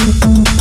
Música